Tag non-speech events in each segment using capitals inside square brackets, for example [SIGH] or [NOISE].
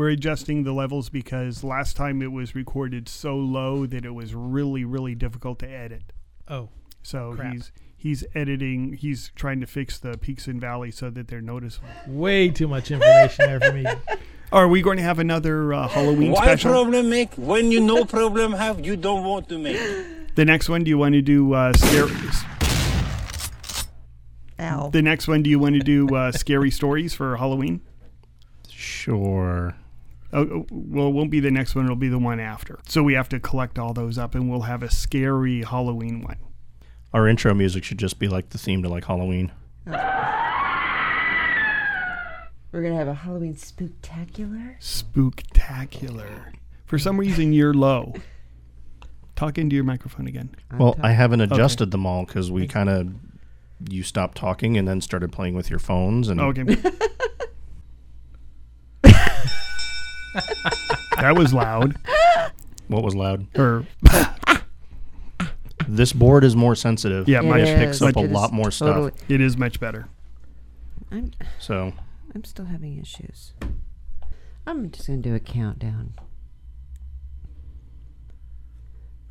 we're adjusting the levels because last time it was recorded so low that it was really, really difficult to edit. Oh, So Crap. he's he's editing. He's trying to fix the peaks and valleys so that they're noticeable. way too much information there for me. [LAUGHS] Are we going to have another uh, Halloween Why special? problem make when you no problem have you don't want to make? The next one, do you want to do uh, scary? Ow. The next one, do you want to do uh, scary stories for Halloween? Sure. Oh, oh, well, it won't be the next one. It'll be the one after. So we have to collect all those up, and we'll have a scary Halloween one. Our intro music should just be like the theme to like Halloween. We're gonna have a Halloween spooktacular. Spooktacular. For some reason, you're low. Talk into your microphone again. well, talk- I haven't adjusted them all because we kind of you stopped talking and then started playing with your phones and oh, Okay. [LAUGHS] [LAUGHS] that was loud. what was loud. Or [LAUGHS] This board is more sensitive. yeah, It much is. picks up a It is lot more stuff. totally- It is much better. I'm So I'm still having issues. I'm just gonna do a countdown.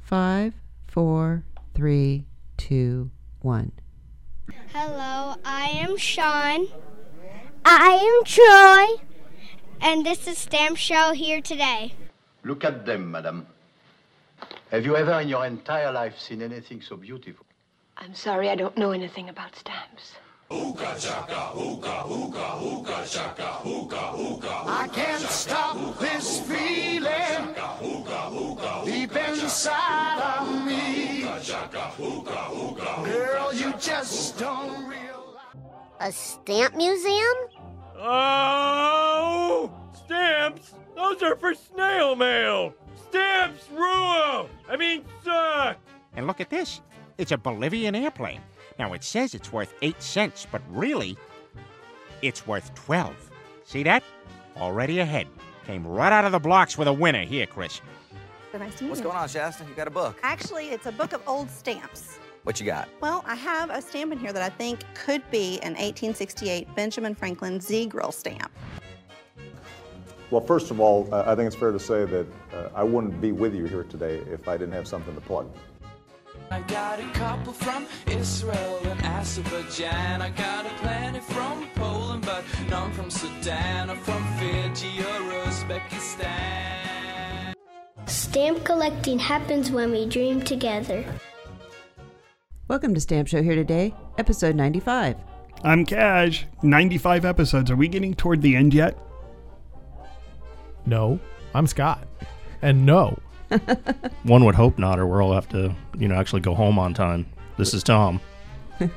Five, four, three, two, one. Hello, I am Sean. I am Troy. And this is Stamp Show here today. Look at them, madam. Have you ever in your entire life seen anything so beautiful? I'm sorry, I don't know anything about stamps. I can't stop this feeling deep inside of me. Girl, you just don't realize. A stamp museum? Oh, stamps! Those are for snail mail. Stamps rule. I mean, suck. And look at this. It's a Bolivian airplane. Now it says it's worth 8 cents, but really, it's worth 12. See that? Already ahead. Came right out of the blocks with a winner. Here, Chris. Nice to meet What's you. going on, Shasta? You got a book. Actually, it's a book of old stamps. What you got? Well, I have a stamp in here that I think could be an 1868 Benjamin Franklin Z grill stamp. Well, first of all, uh, I think it's fair to say that uh, I wouldn't be with you here today if I didn't have something to plug. I got a couple from Israel and Azerbaijan. I got a plenty from Poland, but none from Sudan or from Fiji or Uzbekistan. Stamp collecting happens when we dream together. Welcome to Stamp Show here today, episode 95. I'm Cash. 95 episodes. Are we getting toward the end yet? No, I'm Scott, and no, [LAUGHS] one would hope not, or we'll have to, you know, actually go home on time. This is Tom. [LAUGHS]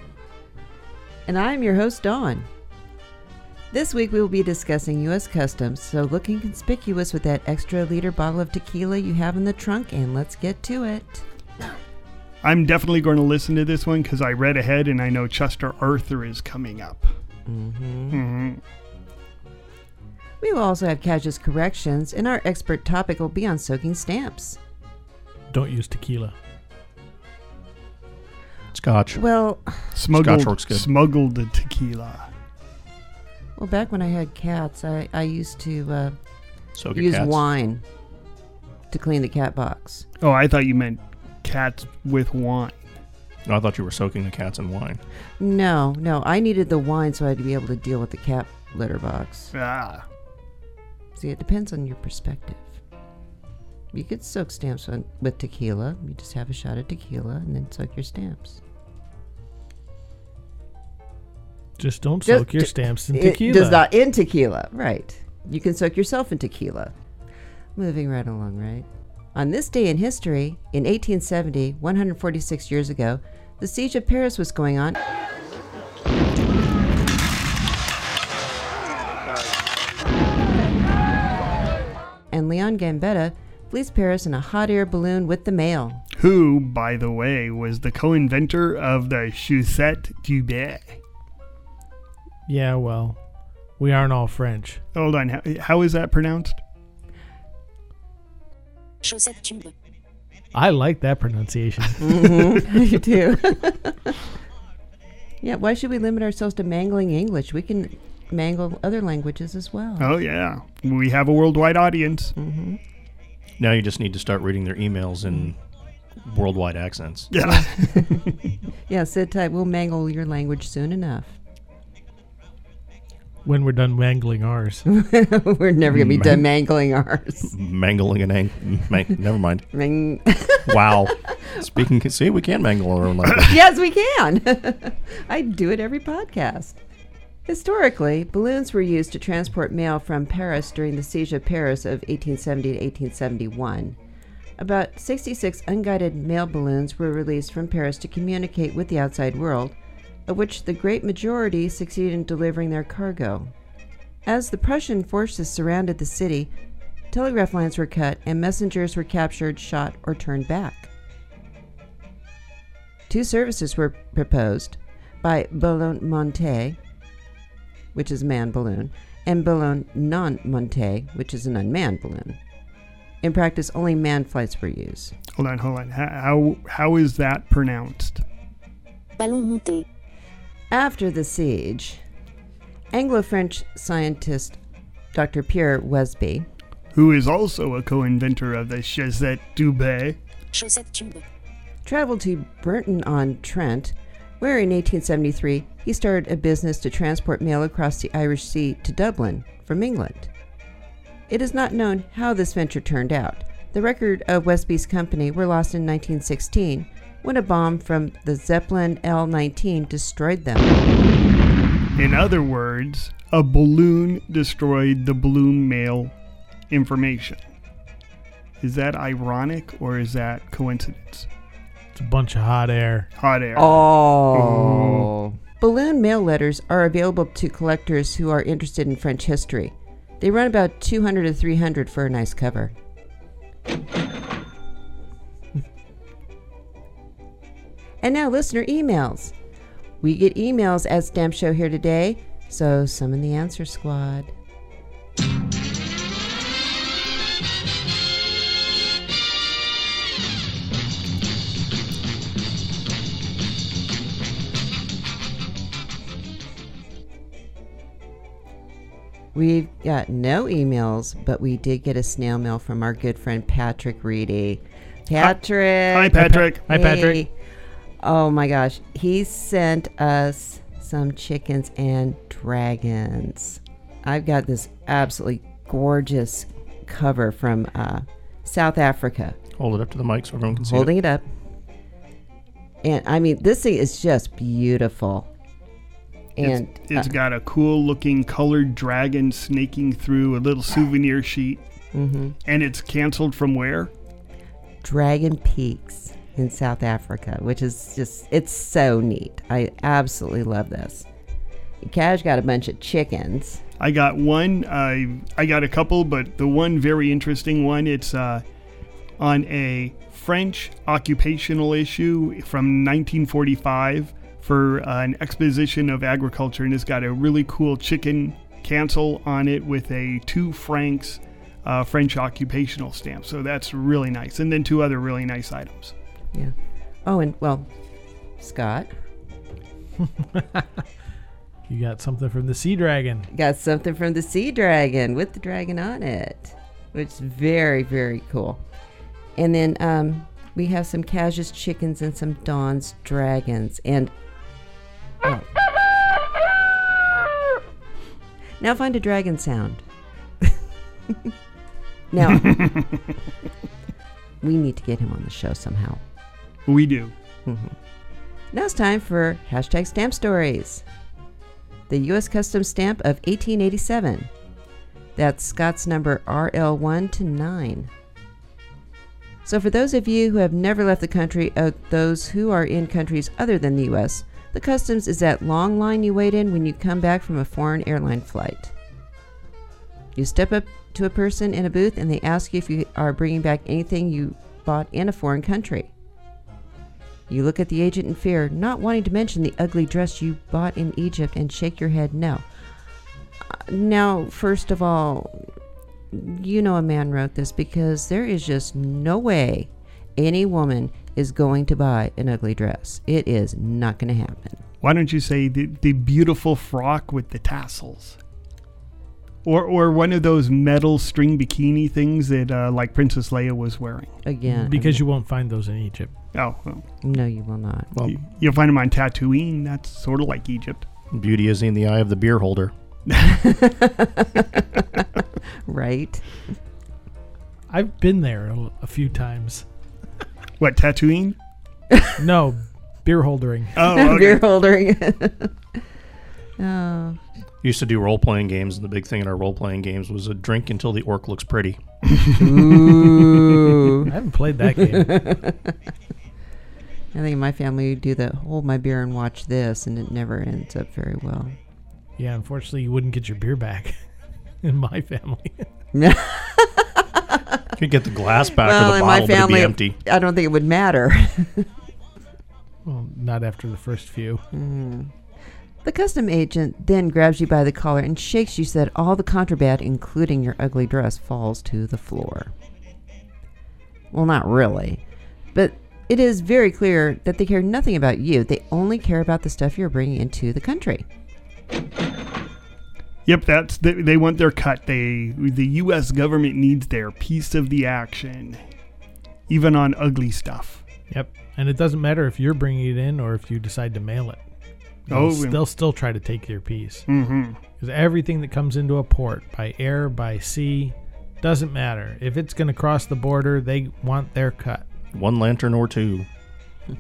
And I'm your host, Dawn. This week we will be discussing U.S. Customs, so looking conspicuous with that extra liter bottle of tequila you have in the trunk, and let's get to it. I'm definitely going to listen to this one because I read ahead and I know Chester Arthur is coming up. Mm-hmm. We will also have Cash's corrections, and our expert topic will be on soaking stamps. don't use tequila. Scotch. Well, Smuggled, works good. smuggled the tequila. well, back when I had cats, I, I used to uh, Soak your use cats. wine to clean the cat box. Oh, I thought you meant cats with wine. I thought you were soaking the cats in wine. No, no, I needed the wine so I had to be able to deal with the cat litter box. Ah. See, it depends on your perspective. You could soak stamps on, with tequila. You just have a shot of tequila and then soak your stamps. Just don't Just- soak your stamps in it tequila. does not in tequila, right? You can soak yourself in tequila. Moving right along, right? On this day in history, in 1870, 146 years ago, the siege of Paris was going on. And Leon Gambetta flees Paris in a hot air balloon with the mail. Who, by the way, was the co inventor of the Chaussette Tube. Yeah, well, we aren't all French. Hold on. How, how is that pronounced? Chaussette tube. I like that pronunciation. Mhm, you do. yeah, why should we limit ourselves to mangling English? We can mangle other languages as well. Oh yeah, we have a worldwide audience. Mm-hmm. Now you just need to start reading their emails in worldwide accents. Yeah. [LAUGHS] Yeah, sit tight. We'll mangle your language soon enough. When we're done mangling ours. [LAUGHS] We're never gonna be Man- done mangling ours. Mangling and ang- mang- never mind. [LAUGHS] Mang- Wow. Speaking, see, we can mangle our own language. [LAUGHS] yes, we can. I do it every podcast. Historically, balloons were used to transport mail from Paris during the siege of Paris of 1870 to 1871. About 66 unguided mail balloons were released from Paris to communicate with the outside world, of which the great majority succeeded in delivering their cargo. As the Prussian forces surrounded the city, telegraph lines were cut and messengers were captured, shot, or turned back. Two services were proposed by Ballon Monte, which is a manned balloon, and Ballon non Monte, which is an unmanned balloon. In practice, only manned flights were used. Hold on, hold on. How how, how is that pronounced? Ballon monté. After the siege, Anglo French scientist Dr. Pierre Westby Who is also a co-inventor of the Chazette Dubé. Chaussette tube. traveled to Burton on Trent, where in 1873 he started a business to transport mail across the Irish Sea to Dublin from England. It is not known how this venture turned out. The record of Westby's company were lost in 1916 when a bomb from the Zeppelin L 19 destroyed them. In other words, a balloon destroyed the balloon mail information. Is that ironic or is that coincidence? It's a bunch of hot air. Hot air. Oh. oh. Balloon mail letters are available to collectors who are interested in French history. They run about 200 to 300 for a nice cover. And now, listener emails. We get emails at Stamp Show here today, so summon the answer squad. We've got no emails, but we did get a snail mail from our good friend Patrick Reedy. Patrick. Hi, Patrick. Hi, Patrick. Hey. Oh my gosh. He sent us some chickens and dragons. I've got this absolutely gorgeous cover from uh, South Africa. Hold it up to the mic so everyone can see Holding it. it up. And I mean, this thing is just beautiful. And it's, it's uh, got a cool looking colored dragon snaking through a little souvenir sheet. Mhm. And it's canceled from where? Dragon Peaks in South Africa, which is just, it's so neat. I absolutely love this. Cash got a bunch of chickens. I got one. I I got a couple, but the one very interesting one. It's uh, on a French occupational issue from 1945 for uh, an exposition of agriculture, and it's got a really cool chicken cancel on it with a two francs uh, French occupational stamp. So that's really nice, and then two other really nice items. Yeah. Oh, and well, Scott [LAUGHS] You got something from the Sea Dragon. got something from the Sea Dragon with the dragon on it, which is very, very cool. And then um, we have some Cash's chickens and some Dawn's dragons. And oh. now find a dragon sound. [LAUGHS] now [LAUGHS] we need to get him on the show somehow. We do. Mhm. Now it's time for hashtag stamp stories. The U.S. Customs stamp of 1887. That's Scott's number RL1 to 9. So, for those of you who have never left the country, or those who are in countries other than the U.S., the customs is that long line you wait in when you come back from a foreign airline flight. You step up to a person in a booth and they ask you if you are bringing back anything you bought in a foreign country. You look at the agent in fear, not wanting to mention the ugly dress you bought in Egypt, and shake your head no. Uh, Now, first of all, you know a man wrote this because there is just no way any woman is going to buy an ugly dress. It is not going to happen. Why don't you say the, the beautiful frock with the tassels? Or or one of those metal string bikini things that uh, like Princess Leia was wearing. Again, Because you won't find those in Egypt. Oh, well, no, you will not. Well, you, you'll find them on Tatooine. That's sort of like Egypt. beauty is in the eye of the beer holder. [LAUGHS] right. I've been there a, a few times. What Tatooine? No, beer holdering. Oh, [LAUGHS] okay. Beer holdering. [LAUGHS] oh. Used to do role playing games, and the big thing in our role playing games was a drink until the orc looks pretty. Ooh. I haven't played that game. [LAUGHS] I think my family would do the hold my beer and watch this, and it never ends up very well. Yeah, unfortunately, you wouldn't get your beer back [LAUGHS] in my family. [LAUGHS] You could get the glass back well, or the bottle, my but it'd be empty. I don't think it would matter. well, not after the first few. Mm. The custom agent then grabs you by the collar and shakes you so that all the contraband, including your ugly dress, falls to the floor. Well, not really. But it is very clear that they care nothing about you. They only care about the stuff you're bringing into the country. Yep, that's they, they want their cut. They the U.S. government needs their piece of the action, even on ugly stuff. Yep. And it doesn't matter if you're bringing it in or if you decide to mail it. They'll, Oh, they'll still try to take your piece. Mhm. Because everything that comes into a port by air, by sea, doesn't matter. If it's going to cross the border, they want their cut. One lantern or two. [LAUGHS]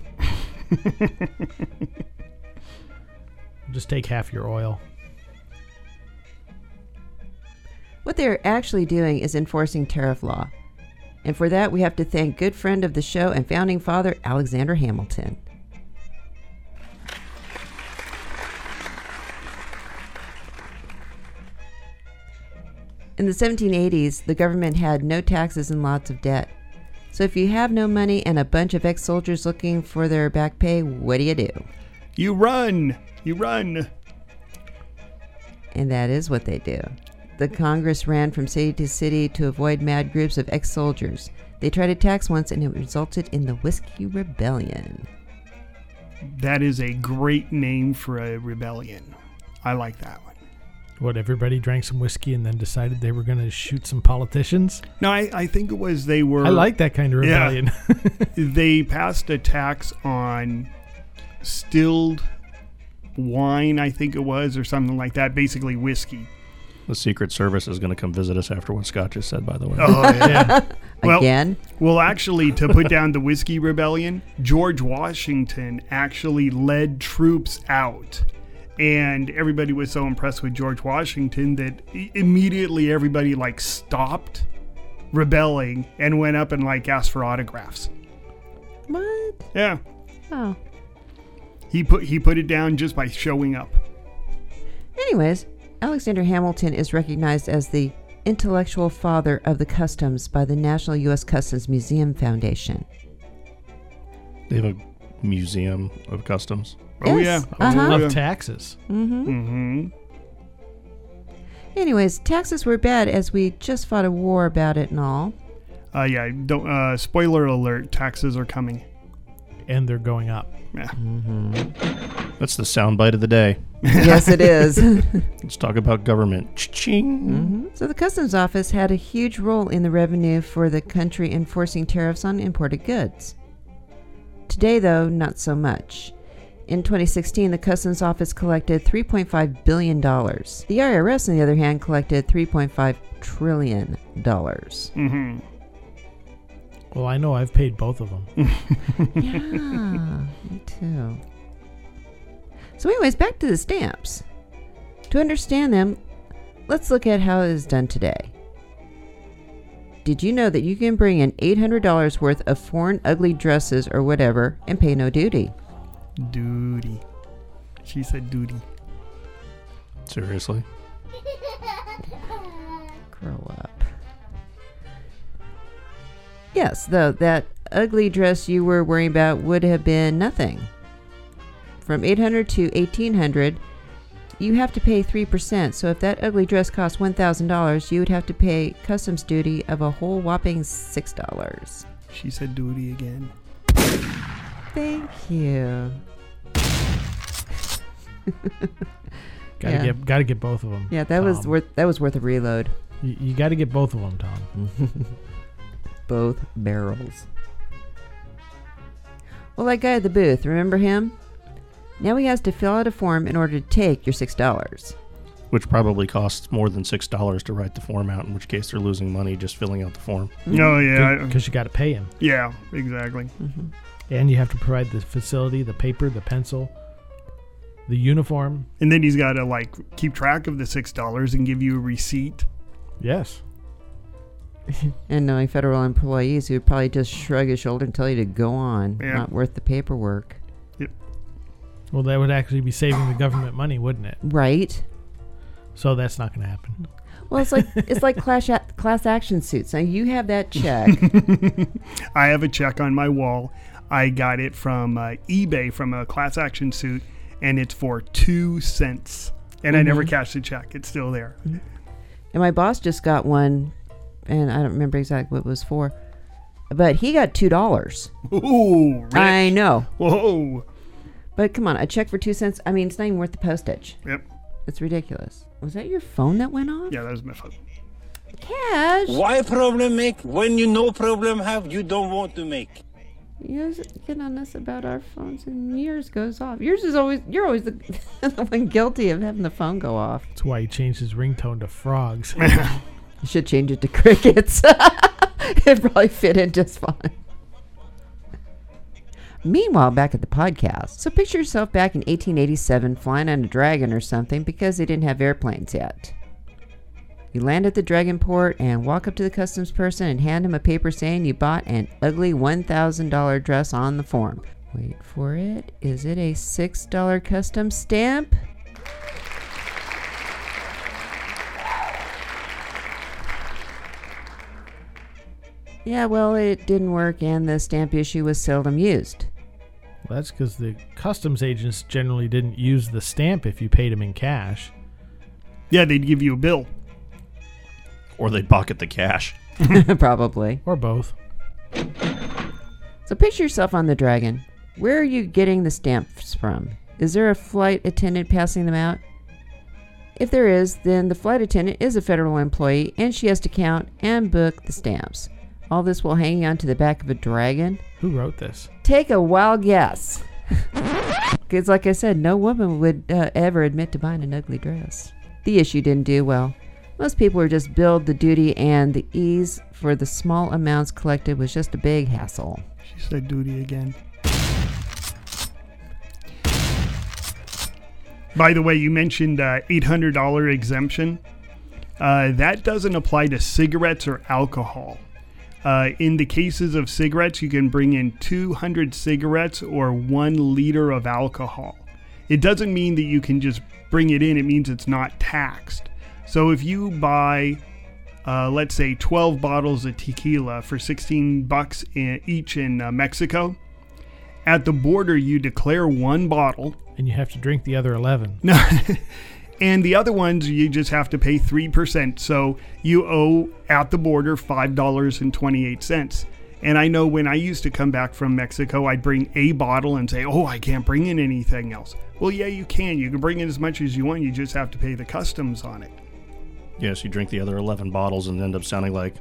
Just take half your oil. What they're actually doing is enforcing tariff law. And for that, we have to thank good friend of the show and founding father, Alexander Hamilton. In the 1780s, the government had no taxes and lots of debt. So if you have no money and a bunch of ex soldiers looking for their back pay, what do you do? You run, you run. And that is what they do. The Congress ran from city to city to avoid mad groups of ex soldiers. They tried to tax once and it resulted in the Whiskey Rebellion. That is a great name for a rebellion. I like that one. What, everybody drank some whiskey and then decided they were going to shoot some politicians? No, I, I think it was they were. I like that kind of Yeah. rebellion. [LAUGHS] they passed a tax on stilled wine, I think it was, or something like that. Basically, whiskey. The Secret Service is going to come visit us after what Scott just said, by the way. Oh, [LAUGHS] yeah. well, Again? Well, actually, to put down the whiskey rebellion, George Washington actually led troops out. And everybody was so impressed with George Washington that immediately everybody like stopped rebelling and went up and like asked for autographs. What? Yeah. Oh. He put he put it down just by showing up. Anyways, Alexander Hamilton is recognized as the intellectual father of the customs by the National U.S. Customs Museum Foundation. They have a museum of customs. Oh Yes, yeah. uh-huh. Of taxes. Mm-hmm. Mm-hmm. Anyways, taxes were bad as we just fought a war about it and all. Uh, yeah. Don't. Uh, spoiler alert: taxes are coming. And they're going up. Yeah. That's the soundbite of the day. [LAUGHS] yes, it is. [LAUGHS] Let's talk about government. Ching. hmm So the customs office had a huge role in the revenue for the country enforcing tariffs on imported goods. Today, though, not so much. In 2016, the customs office collected 3.5 billion dollars. The IRS, on the other hand, collected 3.5 trillion dollars. Mm-hmm. Well, I know I've paid both of them. [LAUGHS] yeah, me too. So, anyways, back to the stamps. To understand them, let's look at how it is done today. Did you know that you can bring in $800 worth of foreign ugly dresses or whatever and pay no duty? Duty. She said duty. Seriously. [LAUGHS] Grow up. Yes, though, that ugly dress you were worrying about would have been nothing. From 800 to 1800, you have to pay 3%. So if that ugly dress cost $1,000, you would have to pay customs duty of a whole whopping $6. She said duty again. Thank you. [LAUGHS] Gotta Yeah. get gotta get both of them. Yeah, that was worth that was worth a reload. You, you got to get both of them, Tom. [LAUGHS] Both barrels. Well, that guy at the booth, remember him? Now he has to fill out a form in order to take your six dollars. Which probably costs more than six dollars to write the form out. In which case, they're losing money just filling out the form. Mm-hmm. Oh yeah, because you got to pay him, yeah, exactly. Mm-hmm. And you have to provide the facility, the paper, the pencil, the uniform. And then he's got to like keep track of the six dollars and give you a receipt. Yes. [LAUGHS] And knowing federal employees who would probably just shrug his shoulder and tell you to go on. Yeah. Not worth the paperwork. Yep. Well, that would actually be saving the government money, wouldn't it? Right. So that's not going to happen. Well, it's like [LAUGHS] it's like class a- class action suits. Now you have that check. [LAUGHS] I have a check on my wall. I got it from uh, eBay from a class action suit, and it's for two cents. And I never Mhm. cashed the check. It's still there. and my boss just got one, and I don't remember exactly what it was for, but he got two dollars. Ooh, rich. I know. Whoa. But come on, a check for two cents. I mean, it's not even worth the postage. Yep. It's ridiculous. Was that your phone that went off? Yeah, that was my phone. Cash. Why problem make when you no problem have you don't want to make? You guys get on us about our phones, and yours goes off. Yours is always you're always the, [LAUGHS] the one guilty of having the phone go off. That's why he changed his ringtone to frogs. [LAUGHS] You should change it to crickets. [LAUGHS] it probably fit in just fine. Meanwhile, back at the podcast, so picture yourself back in 1887 flying on a dragon or something because they didn't have airplanes yet. You land at the dragon port and walk up to the customs person and hand him a paper saying you bought an ugly $1,000 dress on the form. Wait for it. Is it a $6 custom stamp? Yeah, well, it didn't work and the stamp issue was seldom used. Well, that's because the customs agents generally didn't use the stamp if you paid them in cash. Yeah, they'd give you a bill. Or they'd pocket the cash. [LAUGHS] [LAUGHS] Probably. Or both. So picture yourself on the dragon. Where are you getting the stamps from? Is there a flight attendant passing them out? If there is, then the flight attendant is a federal employee and she has to count and book the stamps. All this while hanging on to the back of a dragon? Who wrote this? Take a wild guess. [LAUGHS] Because, like I said, no woman would uh, ever admit to buying an ugly dress. The issue didn't do well. Most people were just billed the duty, and the ease for the small amounts collected was just a big hassle. She said duty again. By the way, you mentioned uh, $800 exemption. Uh, that doesn't apply to cigarettes or alcohol. Uh, in the cases of cigarettes, you can bring in 200 cigarettes or one liter of alcohol. It doesn't mean that you can just bring it in, it means it's not taxed. So if you buy, uh, let's say, 12 bottles of tequila for 16 bucks in, each in uh, Mexico, at the border you declare one bottle And you have to drink the other 11. no. [LAUGHS] and the other ones you just have to pay 3%. So you owe at the border $5.28. And I know when I used to come back from Mexico, I'd bring a bottle and say, "Oh, I can't bring in anything else." Well, yeah, you can. You can bring in as much as you want. You just have to pay the customs on it. Yes, you drink the other 11 bottles and end up sounding like.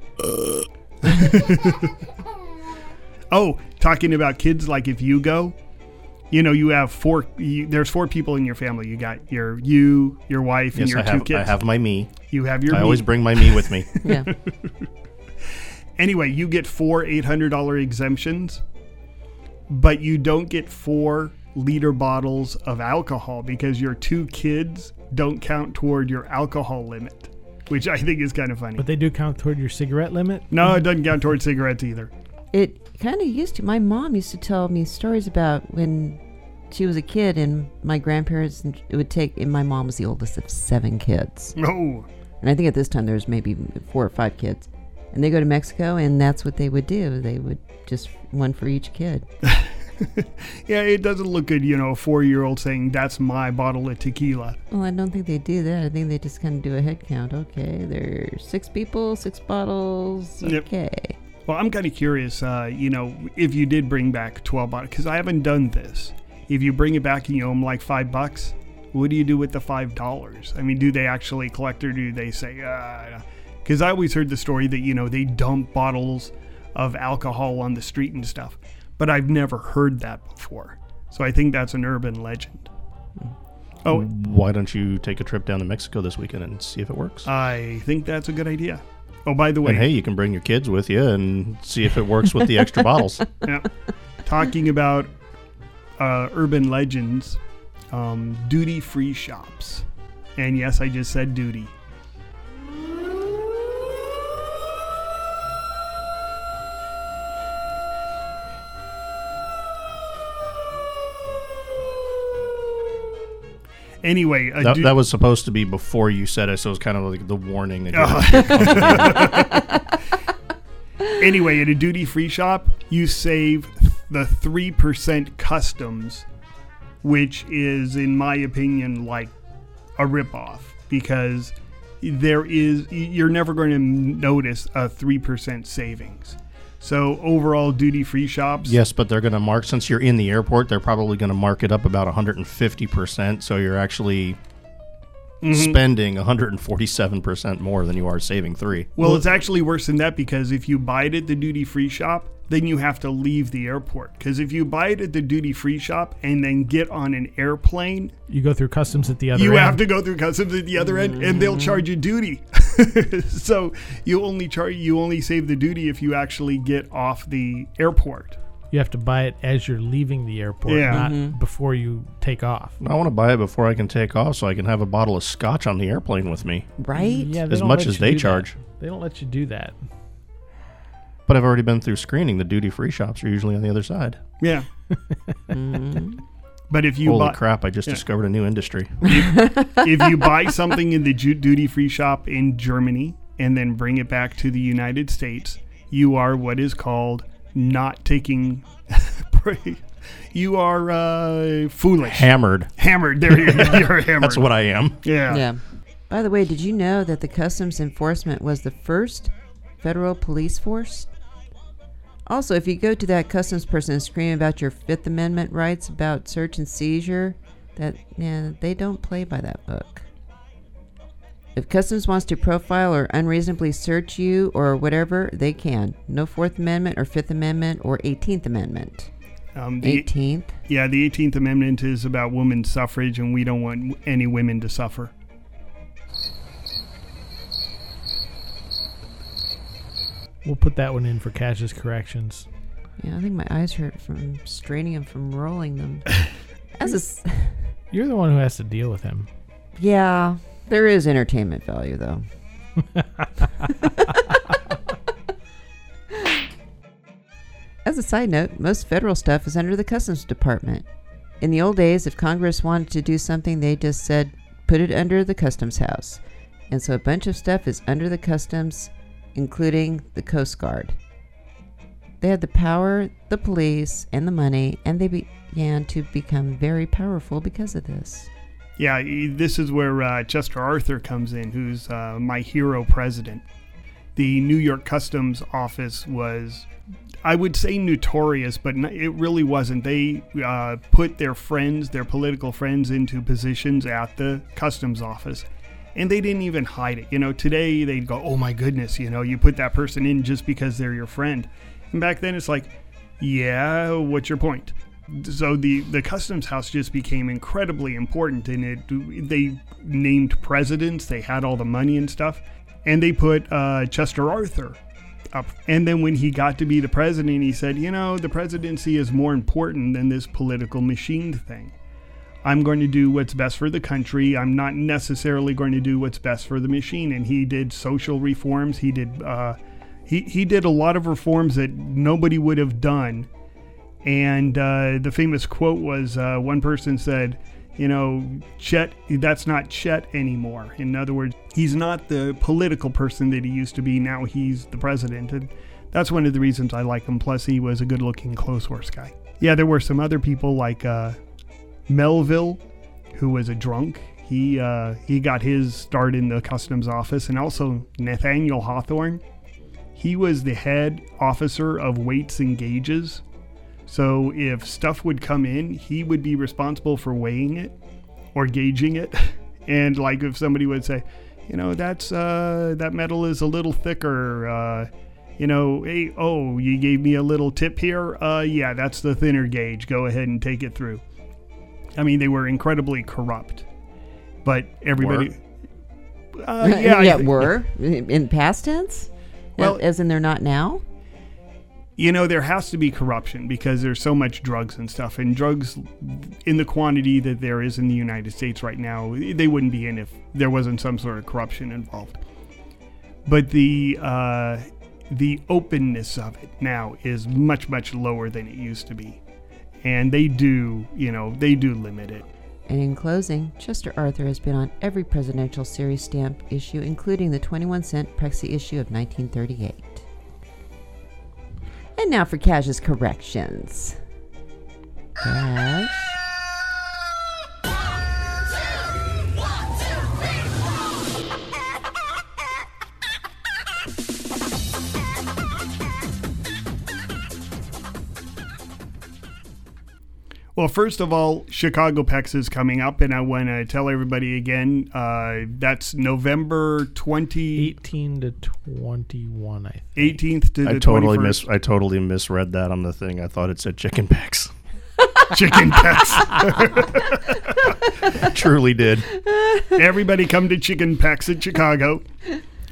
[LAUGHS] Oh, talking about kids, like if you go, you know, you have four. You, there's four people in your family. You got your you, your wife, and Yes, your I two have, kids. I have my me. You have your I always bring my me with me. [LAUGHS] Yeah. Anyway, you get four $800 exemptions, but you don't get four liter bottles of alcohol because your two kids don't count toward your alcohol limit, which I think is kind of funny. But they do count toward your cigarette limit? no, it doesn't count toward cigarettes either. It kind of used to. My mom used to tell me stories about when she was a kid and my grandparents, and it would take, and my mom was the oldest of seven kids. Oh, And I think at this time there was maybe four or five kids. And they go to Mexico, and that's what they would do. They would just one for each kid. [LAUGHS] [LAUGHS] yeah, it doesn't look good, you know, a four year old saying, That's my bottle of tequila. Well, I don't think they do that. I think they just kind of do a head count. Okay, there's six people, six bottles. Yep. Okay. Well, I'm kind of curious, uh, you know, if you did bring back 12 bottles, because I haven't done this. If you bring it back and you owe them like five bucks, what do you do with the five dollars? I mean, do they actually collect or do they say, because I always heard the story that, you know, they dump bottles of alcohol on the street and stuff, but I've never heard that before. So I think that's an urban legend. Oh, Why don't you take a trip down to Mexico this weekend and see if it works? I think that's a good idea. Oh, by the way, and hey, you can bring your kids with you and see if it works with the extra bottles. [LAUGHS] yeah. Talking about uh, urban legends, um, duty free shops. And yes, I just said duty. Anyway, That, du- that was supposed to be before you said it, so it was kind of like the warning that you uh, [LAUGHS] anyway, at a duty free shop, you save the 3% customs, which is, in my opinion, like a ripoff because there is, you're never going to notice a 3% savings. So, overall, duty free shops. Yes, but they're going to mark since you're in the airport. They're probably going to mark it up about 150 percent. So you're actually Mhm. spending 147 percent more than you are saving three. Well, it's actually worse than that because if you buy it at the duty free shop, then you have to leave the airport. Because if you buy it at the duty free shop and then get on an airplane, You go through customs at the other you end. have to go through customs at the other end, and they'll charge you duty. [LAUGHS] so you only charge you only save the duty if you actually get off the airport. You have to buy it as you're leaving the airport, Yeah. not Mhm. before you take off. I want to buy it before I can take off, so I can have a bottle of scotch on the airplane with me. Right? Yeah, they as don't much let as you they do that. charge. They don't let you do that. But I've already been through screening. The duty free shops are usually on the other side. Yeah. [LAUGHS] But if you Holy buy, crap! I just Yeah. discovered a new industry. [LAUGHS] if you buy something in the duty free shop in Germany and then bring it back to the United States, you are what is called not taking. [LAUGHS] you are uh, foolish. Hammered. Hammered. There you go. You're [LAUGHS] hammered. That's what I am. Yeah. Yeah. By the way, did you know that the Customs Enforcement was the first federal police force? Also, if you go to that customs person and scream about your Fifth Amendment rights about search and seizure, that yeah, they don't play by that book. If customs wants to profile or unreasonably search you or whatever, they can. No Fourth Amendment or Fifth Amendment or Eighteenth Amendment. Um, the, 18th. Yeah, the 18th Amendment is about women's suffrage, and we don't want any women to suffer. We'll put that one in for Cash's corrections. Yeah, I think my eyes hurt from straining them from rolling them. [LAUGHS] As a s- You're the one who has to deal with him. Yeah, there is entertainment value though. [LAUGHS] As a side note, most federal stuff is under the Customs Department. In the old days, if Congress wanted to do something, they just said, put it under the Customs House. And so a bunch of stuff is under the Customs, including the Coast Guard. They had the power, the police, and the money, and they began to become very powerful because of this. Yeah, this is where uh, Chester Arthur comes in, who's uh, my hero president. The New York Customs Office was, I would say, notorious, but it really wasn't. They uh, put their friends, their political friends, into positions at the Customs Office. And they didn't even hide it. You know, today they'd go, oh my goodness, you know, you put that person in just because they're your friend. And back then it's like, yeah, what's your point? So the the customs house just became incredibly important and it they named presidents they had all the money and stuff and they put uh, chester arthur up. And then when he got to be the president he said you know the presidency is more important than this political machine thing. I'm going to do what's best for the country. I'm not necessarily going to do what's best for the machine. And he did social reforms. He did uh, he, he did a lot of reforms that nobody would have done and uh, the famous quote was uh, one person said, you know, Chet, that's not Chet anymore. In other words, he's not the political person that he used to be. Now he's the president. And that's one of the reasons I like him. Plus, he was a good looking clothes horse guy. Yeah, there were some other people like uh, Melville, who was a drunk. He, uh, he got his start in the customs office. And also Nathaniel Hawthorne. He was the head officer of weights and gauges. So if stuff would come in, he would be responsible for weighing it or gauging it. [LAUGHS] And like if somebody would say, you know, that's uh, that metal is a little thicker. Uh, you know, hey, oh, you gave me a little tip here. Uh, yeah, that's the thinner gauge. Go ahead and take it through. I mean, they were incredibly corrupt, but everybody. Uh, [LAUGHS] yeah, yeah, thi- were in past tense. Well- Well, as in they're not now. You know there has to be corruption because there's so much drugs and stuff and drugs in the quantity that there is in the united states right now they wouldn't be in if there wasn't some sort of corruption involved. But the uh, the openness of it now is much much lower than it used to be. And they do you know they do limit it. And in closing, Chester Arthur has been on every presidential series stamp issue, including the 21 cent Prexy issue of 1938. And now for Cash's corrections. Cash. Well, first of all, Chicago PEX is coming up, and I want to tell everybody again uh, that's November 20, 18 to 21, I think. 18th to the I totally 21st. mis I totally misread that on the thing. I thought it said chicken packs. [LAUGHS] Chicken PEX. [LAUGHS] Truly did. Everybody come to Chicken PEX in Chicago.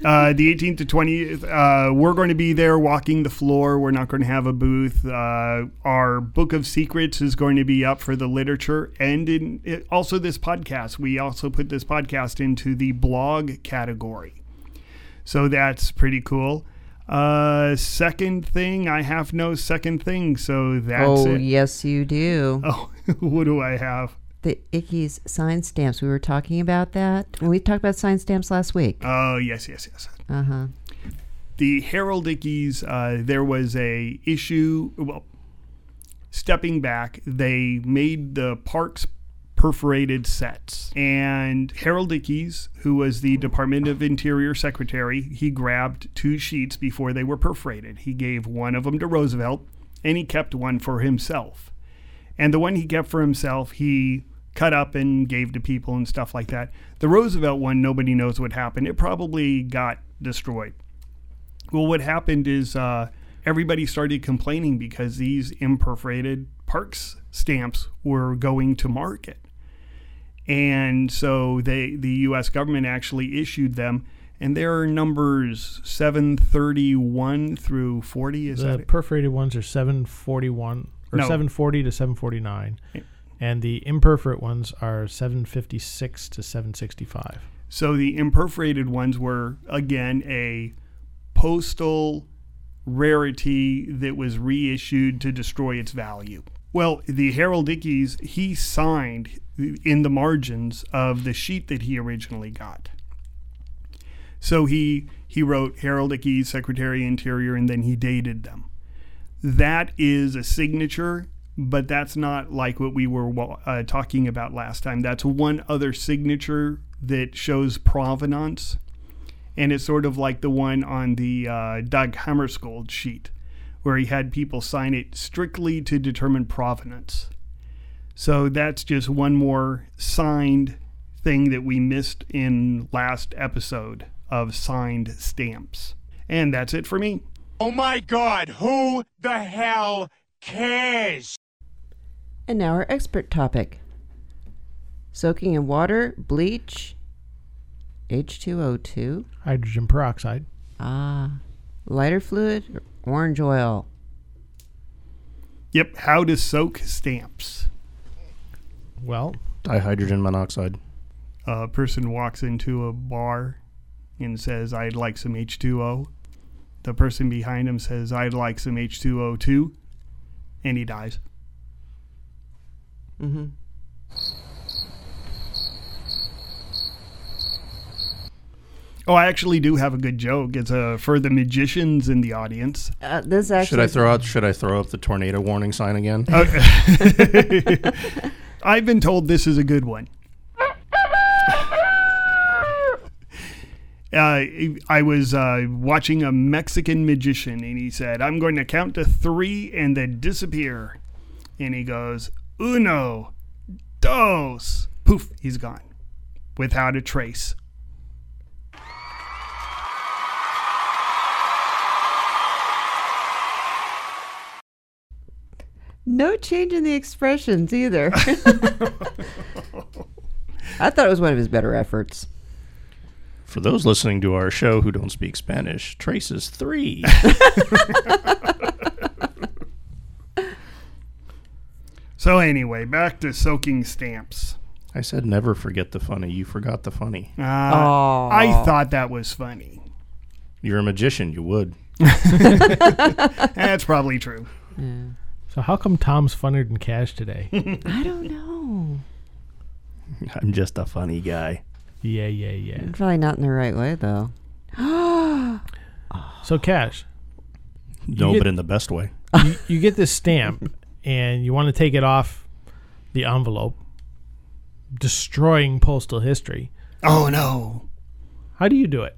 Uh, the 18th to 20th, uh, we're going to be there walking the floor. We're not going to have a booth. Uh, our Book of Secrets is going to be up for the literature. And in it, also this podcast, we also put this podcast into the blog category. So that's pretty cool. Uh, second thing, I have no second thing. So that's oh, it. yes, you do. [LAUGHS] Oh, what do I have? The Ickes sign stamps. We were talking about that. We talked about sign stamps last week. Oh, yes, yes, yes. Uh huh. the Harold Ickes, uh, there was a issue. Well, stepping back, they made the parks perforated sets, and Harold Ickes, who was the Department of Interior Secretary, he grabbed two sheets before they were perforated. He gave one of them to Roosevelt, and he kept one for himself. And the one he kept for himself, he cut up and gave to people and stuff like that. The Roosevelt one, nobody knows what happened. It probably got destroyed. Well, what happened is uh, everybody started complaining because these imperforated parks stamps were going to market. And so they, the U.S. government actually issued them, and there are numbers 731 through 40. Is the that it? perforated ones are 741 or No. 740 to 749. And the imperforate ones are 756 to 765. So the imperforated ones were again a postal rarity that was reissued to destroy its value. Well, the Harold Ickes, he signed in the margins of the sheet that he originally got. So he he wrote Harold Ickes, Secretary Interior, and then he dated them. That is a signature, but that's not like what we were uh, talking about last time. That's one other signature that shows provenance, and it's sort of like the one on the uh, Dag Hammarskjöld sheet, where he had people sign it strictly to determine provenance. So that's just one more signed thing that we missed in last episode of signed stamps. And that's it for me. Oh my god, who the hell cares? And now our expert topic soaking in water, bleach, H2O2, Hydrogen peroxide. ah, lighter fluid, or orange oil. Yep, how to soak stamps. Well, Dihydrogen monoxide. A person walks into a bar and says, I'd like some H2O. The person behind him says, I'd like some H2O too. And he dies. Mm-hmm. Oh, I actually do have a good joke. It's uh, for the magicians in the audience. Uh, this actually. Should I throw out? Should I throw up the tornado warning sign again? [LAUGHS] Okay. I've been told this is a good one. [LAUGHS] Uh, I was uh, watching a Mexican magician, and he said, "I'm going to count to three and then disappear." And he goes, "Uno, dos, poof, he's gone without a trace. No change in the expressions either. [LAUGHS] I thought it was one of his better efforts. For those listening to our show who don't speak Spanish, trace is three. [LAUGHS] So anyway, back to soaking stamps. I said never forget the funny. You forgot the funny. Uh, I thought that was funny. You're a magician. You would. [LAUGHS] That's probably true. Yeah. So how come Tom's funnier than Cash today? [LAUGHS] I don't know. I'm just a funny guy. yeah, yeah, yeah. Probably not in the right way though. [GASPS] So Cash, No, but in the best way. you, you get this stamp [LAUGHS] and you want to take it off the envelope, destroying postal history. Oh no. How do you do it?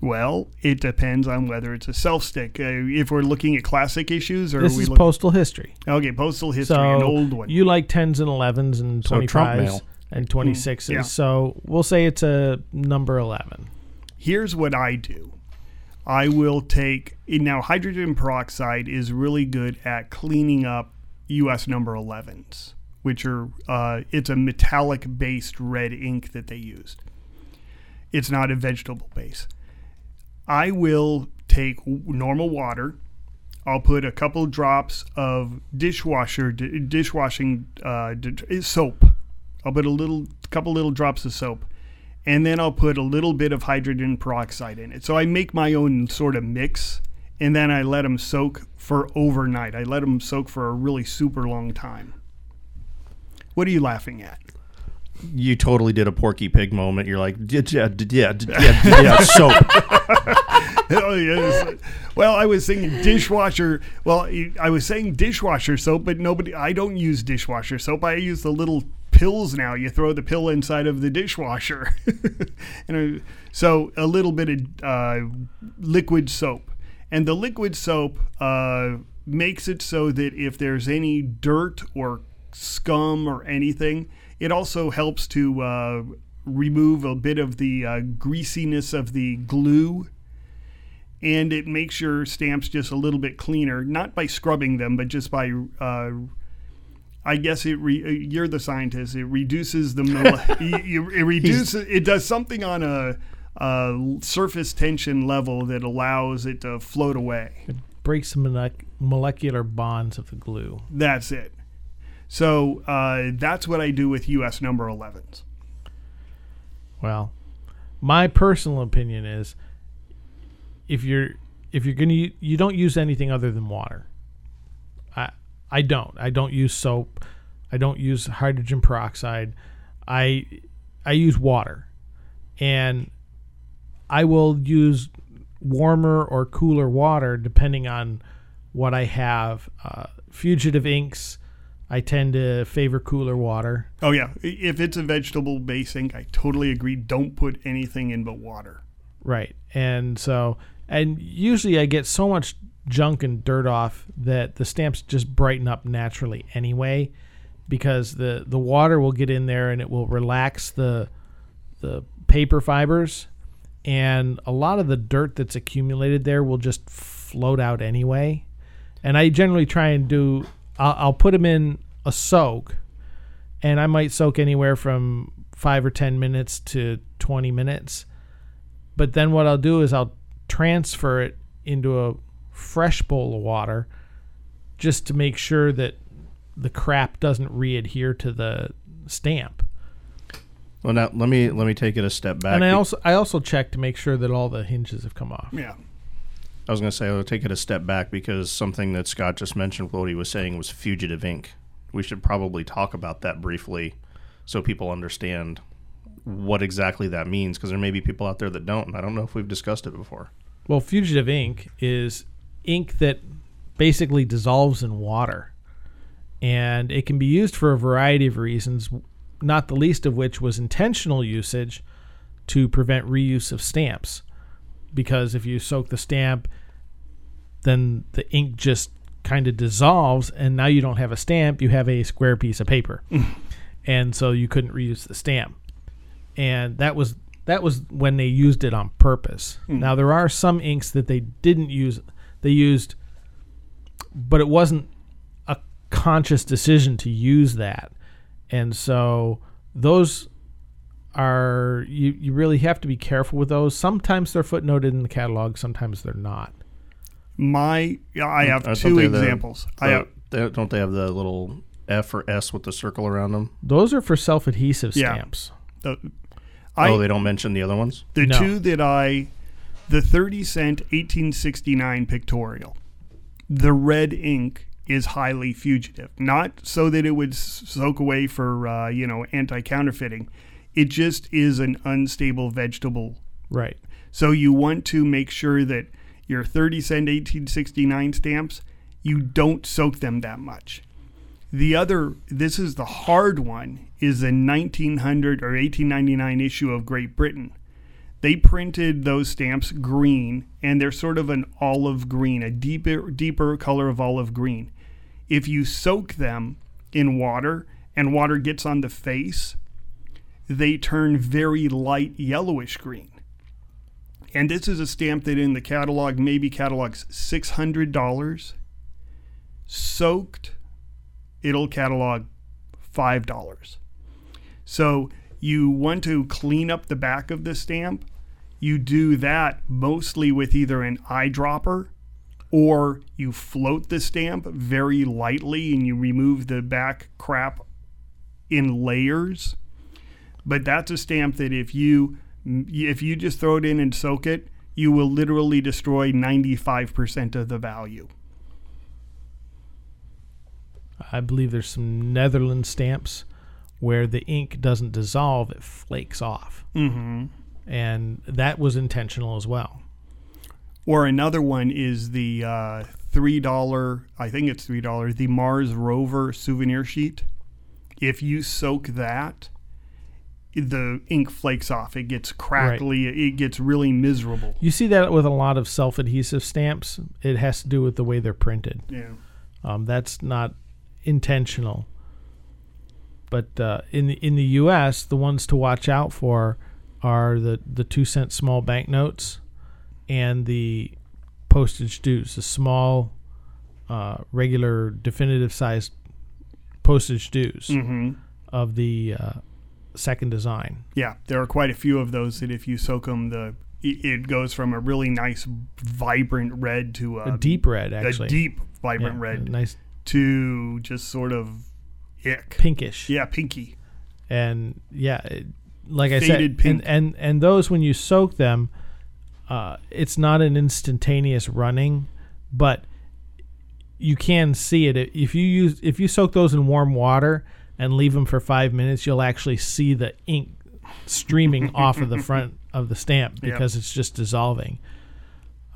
Well, it depends on whether it's a self stick. Uh, if we're looking at classic issues, or This we is look- postal history. Okay, postal history, so an old one. You like tens and elevens and So twenty Trump and twenty sixes. yeah. So we'll say it's a number eleven. Here's what I do. I will take now hydrogen peroxide is really good at cleaning up US number 11s, which are uh, it's a metallic based red ink that they used. It's not a vegetable base. I will take normal water. I'll put a couple drops of dishwasher dishwashing uh, d- soap. I'll put a little couple little drops of soap and then I'll put a little bit of hydrogen peroxide in it. So I make my own sort of mix, and then I let them soak for overnight. I let them soak for a really super long time. What are you laughing at? You totally did a Porky Pig moment. You're like, yeah, yeah, yeah, yeah, [LAUGHS] yeah, soap. [LAUGHS] oh, yes. Well, I was saying dishwasher. Well, I was saying dishwasher soap, but nobody. I don't use dishwasher soap. I use the little pills now. You throw the pill inside of the dishwasher, [LAUGHS] and so a little bit of uh, liquid soap, and the liquid soap uh, makes it so that if there's any dirt or scum or anything, it also helps to uh, remove a bit of the uh, greasiness of the glue and it makes your stamps just a little bit cleaner, not by scrubbing them, but just by. Uh, I guess it. Re, you're the scientist. It reduces the. Mole- [LAUGHS] you- you- it reduces. It does something on a, a surface tension level that allows it to float away. It breaks the molecular bonds of the glue. That's it. So uh, that's what I do with US number 11s. Well, my personal opinion is if you're if you're gonna you don't use anything other than water. I I don't. I don't use soap. I don't use hydrogen peroxide. I I use water, and I will use warmer or cooler water depending on what I have. Uh, fugitive inks. I tend to favor cooler water. Oh yeah, if it's a vegetable base ink, I totally agree. Don't put anything in but water. Right. And so, and usually I get so much junk and dirt off that the stamps just brighten up naturally anyway because the the water will get in there and it will relax the the paper fibers and a lot of the dirt that's accumulated there will just float out anyway. And I generally try and do I'll, I'll put them in a soak and I might soak anywhere from 5 or 10 minutes to 20 minutes but then what I'll do is I'll transfer it into a fresh bowl of water just to make sure that the crap doesn't re-adhere to the stamp. Well, now let me let me take it a step back. and I also I also check to make sure that all the hinges have come off. Yeah. I was going to say I'll take it a step back because something that Scott just mentioned, what he was saying was fugitive ink. We should probably talk about that briefly, so people understand what exactly that means. Because there may be people out there that don't, and I don't know if we've discussed it before. Well, fugitive ink is ink that basically dissolves in water. And it can be used for a variety of reasons, not the least of which was intentional usage to prevent reuse of stamps. Because if you soak the stamp, then the ink just kind of dissolves, and now you don't have a stamp, you have a square piece of paper. [LAUGHS] and so you couldn't reuse the stamp. And that was that was when they used it on purpose. Hmm. Now there are some inks that they didn't use. They used, but it wasn't a conscious decision to use that, and so those are you you really have to be careful with those. Sometimes they're footnoted in the catalog, sometimes they're not. My I have Uh, two they have the- examples. I have they- don't they have the little F or S with the circle around them? Those are for self-adhesive Yeah. stamps. the, oh, they don't mention the other ones. The No. two that I, the 30 cent 1869 pictorial, the red ink is highly fugitive. Not so that it would soak away for, uh, you know, anti counterfeiting. It just is an unstable vegetable. Right. So you want to make sure that your 30 cent 1869 stamps, you don't soak them that much. The other, this is the hard one, is the 1900 or 1899 issue of Great Britain. They printed those stamps green, and they're sort of an olive green, a deeper, deeper color of olive green. If you soak them in water and water gets on the face, they turn very light yellowish green. And this is a stamp that in the catalog maybe catalogs $600. Soaked, it'll catalog $5. So you want to clean up the back of the stamp. You do that mostly with either an eyedropper or you float the stamp very lightly and you remove the back crap in layers. But that's a stamp that if you if you just throw it in and soak it, you will literally destroy 95% of the value. I believe there's some Netherlands stamps where the ink doesn't dissolve; it flakes off, Mhm. and that was intentional as well. Or another one is the uh, three dollar, I think it's three dollar, the Mars rover souvenir sheet. If you soak that, the ink flakes off. It gets crackly. It gets really miserable. You see that with a lot of self-adhesive stamps. It has to do with the way they're printed. Yeah. Um, that's not intentional. But uh, in the in the U.S., the ones to watch out for are the the two cent small banknotes and the postage dues, the small, uh, regular, definitive sized postage dues Mhm. of the uh, second design. Yeah, there are quite a few of those that if you soak them, the it goes from a really nice, vibrant red to a, A deep red, actually. a deep, vibrant Yeah, red, nice to just sort of ick, pinkish. Yeah, pinky. and yeah, it, like I said, pink. and, and and those when you soak them, uh, it's not an instantaneous running, but you can see it if you use if you soak those in warm water and leave them for five minutes, you'll actually see the ink streaming [LAUGHS] off of the front of the stamp Yep. because it's just dissolving.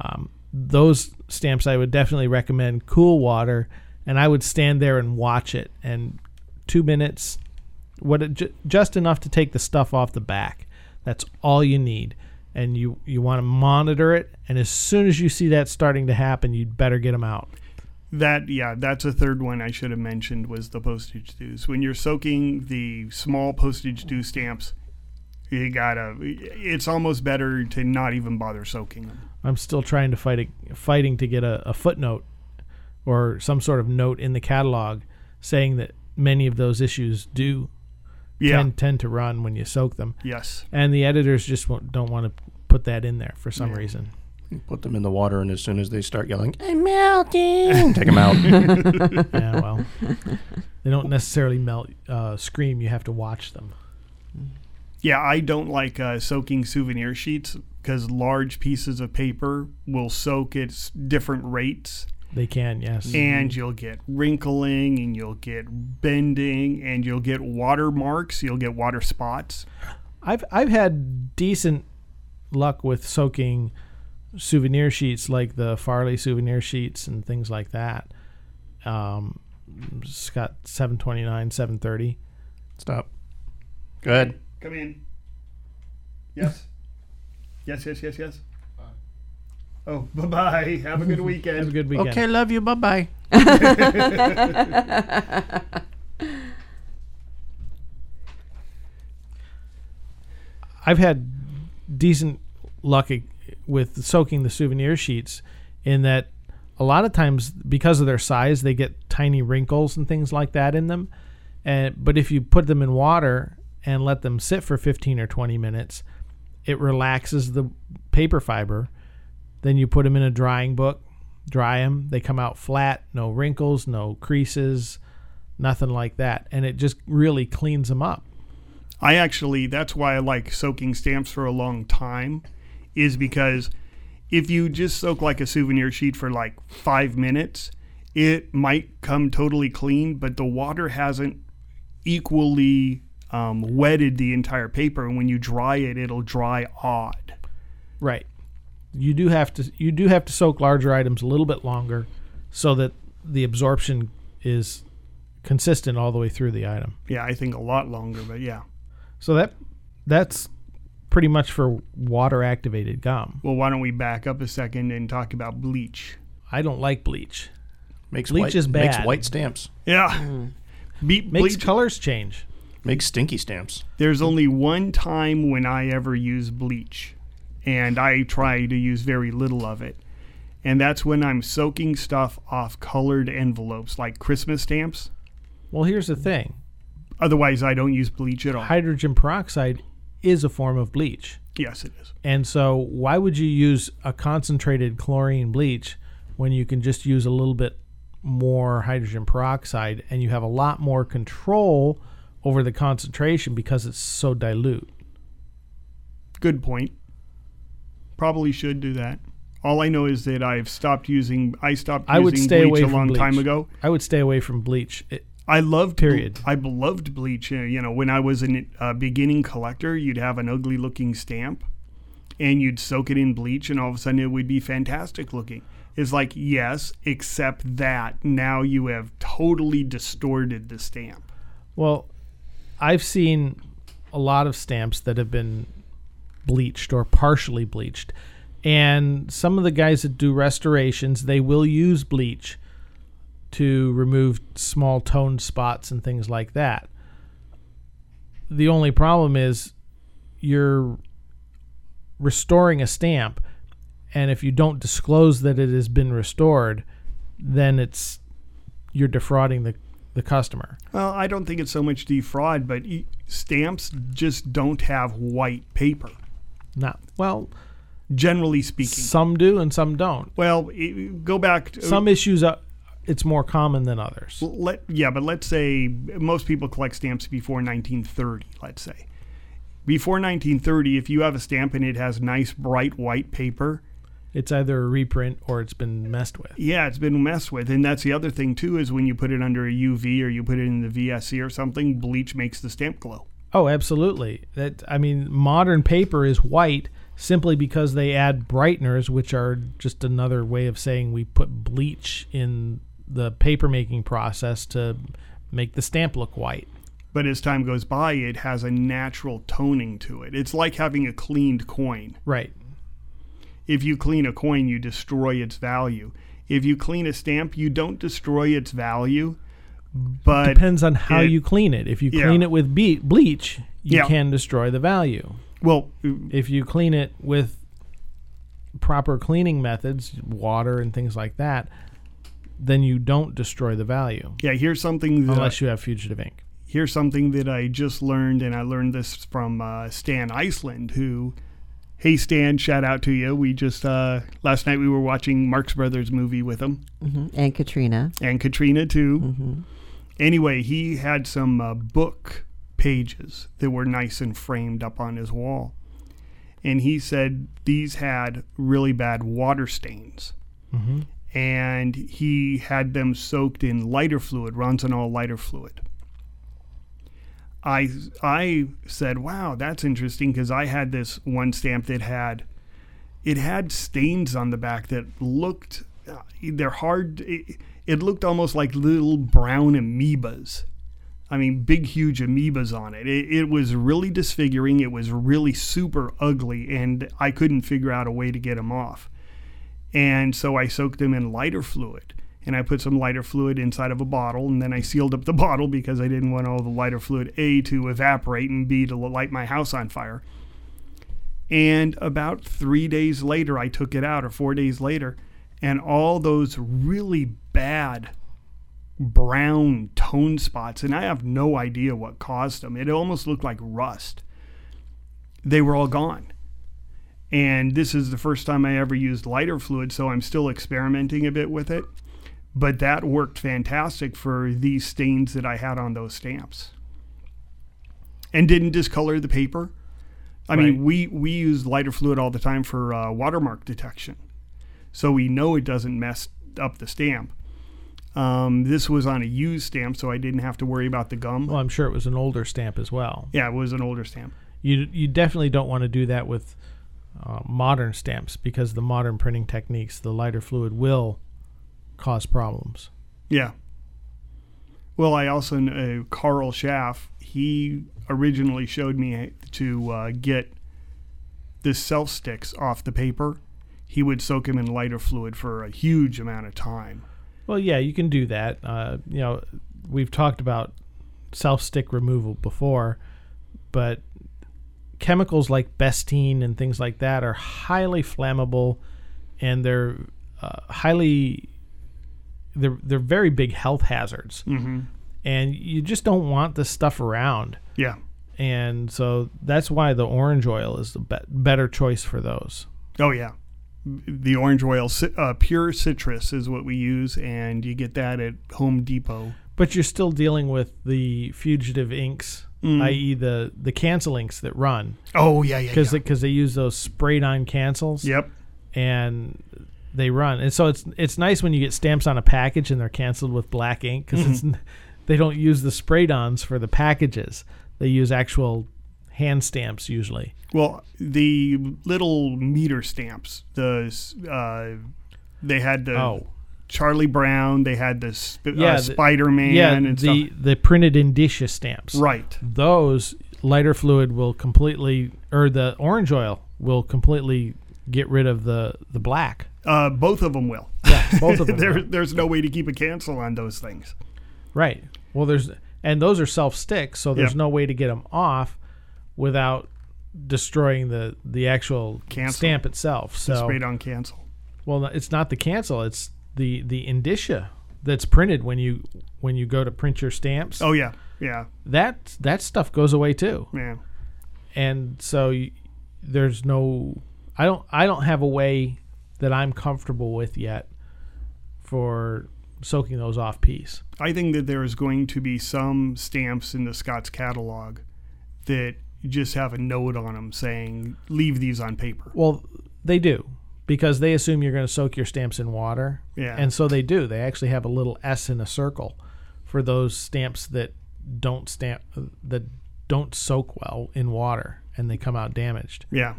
Um, those stamps I would definitely recommend cool water, and I would stand there and watch it. And two minutes, what it, just enough to take the stuff off the back. That's all you need, and you you want to monitor it. And as soon as you see that starting to happen, you'd better get them out. That yeah, that's a third one I should have mentioned was the postage dues. When you're soaking the small postage due stamps, you gotta. It's almost better to not even bother soaking them. I'm still trying to fight a, fighting to get a, a footnote or some sort of note in the catalog saying that many of those issues do Yeah. tend, tend to run when you soak them. Yes. And the editors just won't, don't want to put that in there for some Yeah. reason. Put them in the water, and as soon as they start yelling, "I'm melting," [LAUGHS] take them out. [LAUGHS] yeah, [LAUGHS] well, they don't necessarily melt, uh, scream. You have to watch them. Yeah, I don't like uh, soaking souvenir sheets because large pieces of paper will soak at different rates. They can, yes. And you'll get wrinkling and you'll get bending and you'll get water marks, you'll get water spots. I've I've had decent luck with soaking souvenir sheets like the Farley souvenir sheets and things like that. Um, it's got 729, 730. Stop. Go ahead. Come in. Yes. yes, yes, yes, yes. Oh, bye bye. Have a good [LAUGHS] weekend. Have a good weekend. Okay, love you. Bye bye. [LAUGHS] I've had decent luck with soaking the souvenir sheets in that a lot of times because of their size they get tiny wrinkles and things like that in them and but if you put them in water and let them sit for 15 or 20 minutes it relaxes the paper fiber then you put them in a drying book dry them they come out flat no wrinkles no creases nothing like that and it just really cleans them up I actually, that's why I like soaking stamps for a long time, is because if you just soak like a souvenir sheet for like five minutes, it might come totally clean, but the water hasn't equally um, wetted the entire paper. And when you dry it, it'll dry odd. Right. You do have to you do have to soak larger items a little bit longer so that the absorption is consistent all the way through the item. Yeah, I think a lot longer, but yeah. So that that's pretty much for water activated gum. Well, why don't we back up a second and talk about bleach? I don't like bleach. Makes bleach white, is bad. Makes white stamps. Yeah. Hmm. Be- Makes bleach- colors change. Makes stinky stamps. There's only one time when I ever use bleach, and I try to use very little of it. And that's when I'm soaking stuff off colored envelopes like Christmas stamps. Well, here's the thing. Otherwise, I don't use bleach at all. Hydrogen peroxide is a form of bleach. Yes, it is. And so why would you use a concentrated chlorine bleach when you can just use a little bit more hydrogen peroxide and you have a lot more control over the concentration because it's so dilute? Good point. Probably should do that. All I know is that I've stopped using. I stopped I would stay bleach away a from long bleach. time ago. I would stay away from bleach. It, I loved Period. I loved bleach. uh, You know, when I was a uh, beginning collector, you'd have an ugly looking stamp, and you'd soak it in bleach, and all of a sudden it would be fantastic looking. It's like yes, except that now you have totally distorted the stamp. Well, I've seen a lot of stamps that have been bleached or partially bleached. And some of the guys that do restorations, they will use bleach to remove small toned spots and things like that. The only problem is you're restoring a stamp and if you don't disclose that it has been restored, then it's you're defrauding the the customer. Well, I don't think it's so much defraud, but stamps just don't have white paper. Not well. Generally speaking, Some do and some don't. well, go back. To, Some issues are it's more common than others. let yeah, but let's say most people collect stamps before 1930. Let's say before 1930, if you have a stamp and it has nice bright white paper, It's either a reprint or it's been messed with. yeah, it's been messed with. And that's the other thing too is when you put it under a UV or you put it in the VSC or something, bleach makes the stamp glow. Oh, absolutely. That I mean, modern paper is white simply because they add brighteners, which are just another way of saying we put bleach in the paper making process to make the stamp look white. But as time goes by, it has a natural toning to it. It's like having a cleaned coin. Right. If you clean a coin, you destroy its value. If you clean a stamp, you don't destroy its value, but Depends on how it- you clean it. If you Yeah. clean it with be- bleach, you Yeah. can destroy the value. Well, if you clean it with proper cleaning methods, water and things like that, then you don't destroy the value yeah, here's something that unless you have fugitive ink. here's something that I just learned, and I learned this from uh, Stan Iceland, who, hey Stan, shout out to you. We just uh, last night we were watching Marx Brothers movie with him, Mhm. And Katrina. and Katrina too. Anyway, he had some uh, book pages that were nice and framed up on his wall, and he said these had really bad water stains. Mhm. And he had them soaked in lighter fluid, Ronsonol lighter fluid. I I said, "Wow, that's interesting," because I had this one stamp that had it had stains on the back that looked uh, they're hard. It, it looked almost like little brown amoebas. I mean, big, huge amoebas on it. it. It was really disfiguring. It was really super ugly, and I couldn't figure out a way to get them off. And so I soaked them in lighter fluid. And I put some lighter fluid inside of a bottle, and then I sealed up the [LAUGHS] bottle because I didn't want all the lighter fluid A to evaporate and B to light my house on fire. And about three days later, I took it out, or four days later, and all those really bad brown tone spots, and I have no idea what caused them. It almost looked like rust. They were all gone. And this is the first time I ever used lighter fluid, so I'm still experimenting a bit with it. But that worked fantastic for these stains that I had on those stamps. And didn't discolor the paper. I Right. mean, we, we use lighter fluid all the time for uh, watermark detection. So we know it doesn't mess up the stamp. Um, this was on a used stamp, so I didn't have to worry about the gum. Well, I'm sure it was an older stamp as well. Yeah, it was an older stamp. You you definitely don't want to do that with uh, modern stamps because the modern printing techniques, the lighter fluid will cause problems. Yeah. Well, I also know Carl Schaff. He originally showed me to uh, get the self sticks off the paper. He would soak him in lighter fluid for a huge amount of time. Well, yeah, you can do that. Uh, you know, we've talked about self stick removal before, but chemicals like bestine and things like that are highly flammable, and they're uh, highly they're they're very big health hazards, Mhm. and you just don't want this stuff around. Yeah. and so that's why the orange oil is the be- better choice for those. Oh yeah, the orange oil, uh, pure citrus is what we use, and you get that at Home Depot. But you're still dealing with the fugitive inks, Mm. i.e., the the cancel inks that run. Oh, yeah, yeah, Because yeah. because they use those sprayed on cancels. Yep. And they run, and so it's it's nice when you get stamps on a package and they're canceled with black ink because it's Mhm. n- they don't use the sprayed ons for the packages. They use actual hand stamps usually. Well, the little meter stamps, the uh, they had the Oh. Charlie Brown, they had the sp- yeah, uh, Spider Man, Yeah, and the stuff. the printed indicia stamps. Right. Those lighter fluid will completely, or the orange oil will completely get rid of the the black. Uh, both of them will. Yeah, both of [LAUGHS] them there. There's no way to keep a cancel on those things. Right. Well, there's and those are self stick, so there's Yeah. no way to get them off without destroying the the actual Cancel. stamp itself. So sprayed on cancel. Well, it's not the cancel; it's the the indicia that's printed when you when you go to print your stamps. Oh yeah, yeah, That that stuff goes away too. yeah. and so there's no I don't I don't have a way that I'm comfortable with yet for soaking those off piece. I think that there is going to be some stamps in the Scott's catalog that just have a note on them saying leave these on paper. Well, they do because they assume you're going to soak your stamps in water. Yeah. And so they do. They actually have a little S in a circle for those stamps that don't stamp that don't soak well in water and they come out damaged. Yeah.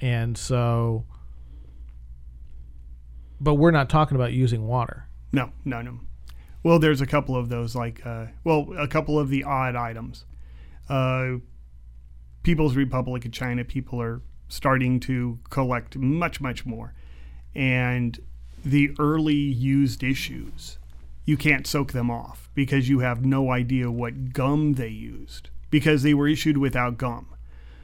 And so but we're not talking about using water. No, no, no. Well, there's a couple of those, like, uh, well, a couple of the odd items. Uh, People's Republic of China, people are starting to collect much, much more. And the early used issues, you can't soak them off because you have no idea what gum they used because they were issued without gum.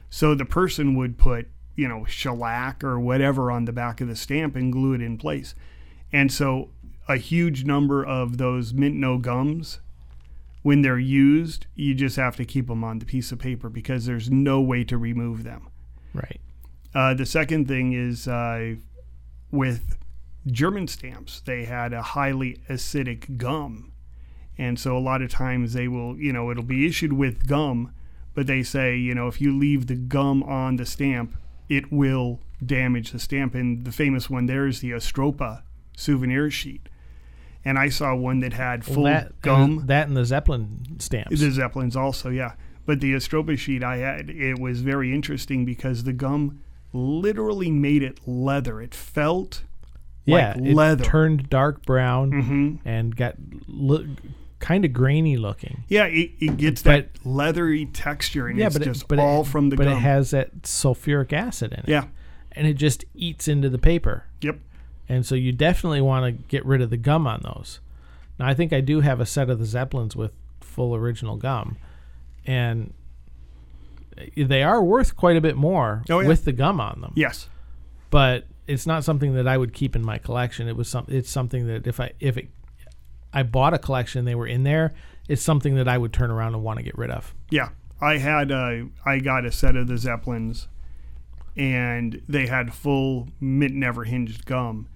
So the person would put, you know, shellac or whatever on the back of the stamp and glue it in place. And so a huge number of those mint no gums, when they're used, you just have to keep them on the piece of paper because there's no way to remove them. Right. Uh, the second thing is uh, with German stamps, they had a highly acidic gum. And so a lot of times they will, you know, it'll be issued with gum, but they say, you know, if you leave the gum on the stamp, it will damage the stamp. And the famous one there is the Ostropa souvenir sheet. And I saw one that had Well, full that, gum. and that and the Zeppelin stamps. The Zeppelins also, yeah. But the Ostropa sheet I had, it was very interesting because the gum literally made it leather. It felt yeah, like it leather. turned dark brown Mhm. and got lo- kind of grainy looking. yeah, it, it gets But- that leathery texture, and yeah, it's but just it, but all it, from the but gum. it has that sulfuric acid in it. Yeah. and it just eats into the paper. Yep. And so you definitely want to get rid of the gum on those. Now I think I do have a set of the Zeppelins with full original gum, and they are worth quite a bit more Oh, yeah. with the gum on them. Yes. but it's not something that I would keep in my collection. It was some. It's something that if I if it, I bought a collection, they were in there. It's something that I would turn around and want to get rid of. Yeah, I had uh, I got a set of the Zeppelins, and they had full mint never hinged gum,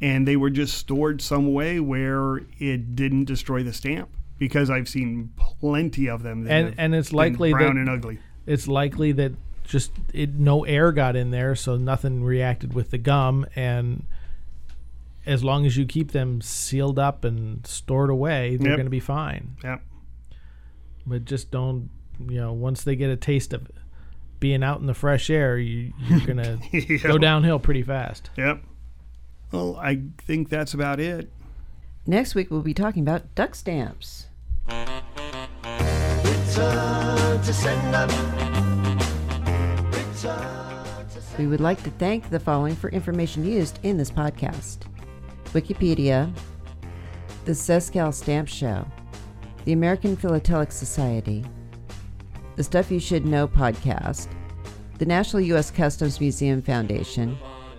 and they were just stored some way where it didn't destroy the stamp because I've seen plenty of them. and and it's likely brown that and ugly. It's likely that just it no air got in there, so nothing reacted with the gum, and as long as you keep them sealed up and stored away, they're Yep. going to be fine. Yep. But just don't, you know, once they get a taste of being out in the fresh air, you, you're going [LAUGHS] to Yep. go downhill pretty fast. Yep. Well, I think that's about it. Next week, we'll be talking about duck stamps. We would like to thank the following for information used in this podcast Wikipedia, the Sescal Stamp Show, the American Philatelic Society, the Stuff You Should Know podcast, the National U.S. Customs Museum Foundation,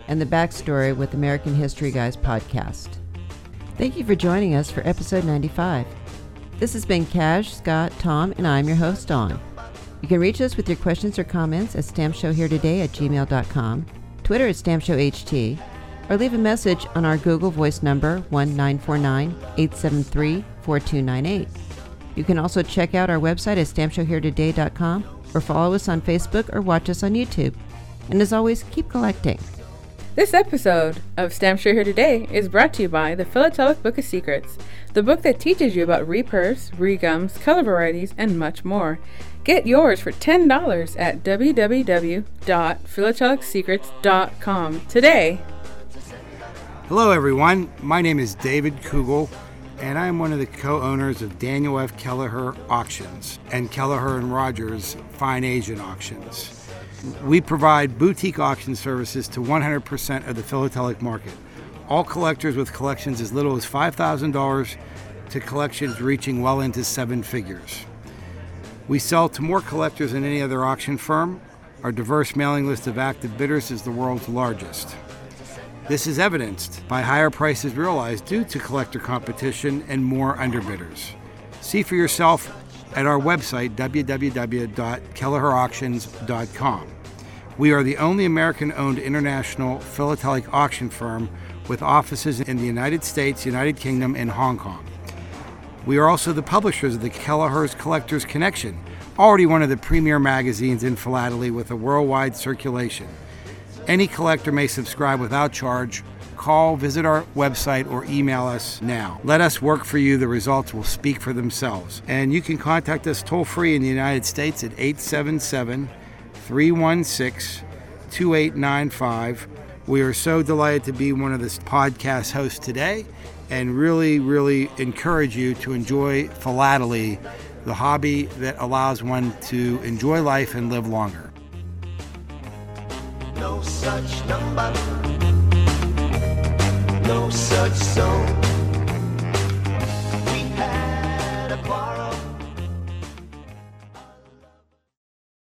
and the Backstory with American History Guys podcast. Thank you for joining us for episode 95. This has been Cash, Scott, Tom, and I'm your host, Dawn. You can reach us with your questions or comments at stampshowheretoday at gmail.com, Twitter at stampshowht, or leave a message on our Google Voice number 1949-873-4298. You can also check out our website at stampshowheretoday.com or follow us on Facebook or watch us on YouTube. And as always, keep collecting. This episode of Stamp Show Here Today is brought to you by the Philatelic Book of Secrets, the book that teaches you about reperfs, regums, color varieties, and much more. Get yours for $10 at www.philatelicsecrets.com today. Hello, everyone. My name is David Coogle, and I'm one of the co-owners of Daniel F. Kelleher Auctions and Kelleher and Rogers Fine Asian Auctions. We provide boutique auction services to 100% of the philatelic market. All collectors with collections as little as $5,000 to collections reaching well into seven figures. We sell to more collectors than any other auction firm. Our diverse mailing list of active bidders is the world's largest. This is evidenced by higher prices realized due to collector competition and more underbidders. See for yourself at our website, www.kelleherauctions.com. We are the only American owned international philatelic auction firm with offices in the United States, United Kingdom, and Hong Kong. We are also the publishers of the Kelleher's Collectors Connection, already one of the premier magazines in philately with a worldwide circulation. Any collector may subscribe without charge. Call, visit our website, or email us now. Let us work for you. The results will speak for themselves. And you can contact us toll free in the United States at 877 316 2895. We are so delighted to be one of this podcast hosts today and really, really encourage you to enjoy philately, the hobby that allows one to enjoy life and live longer. No such number. No such song.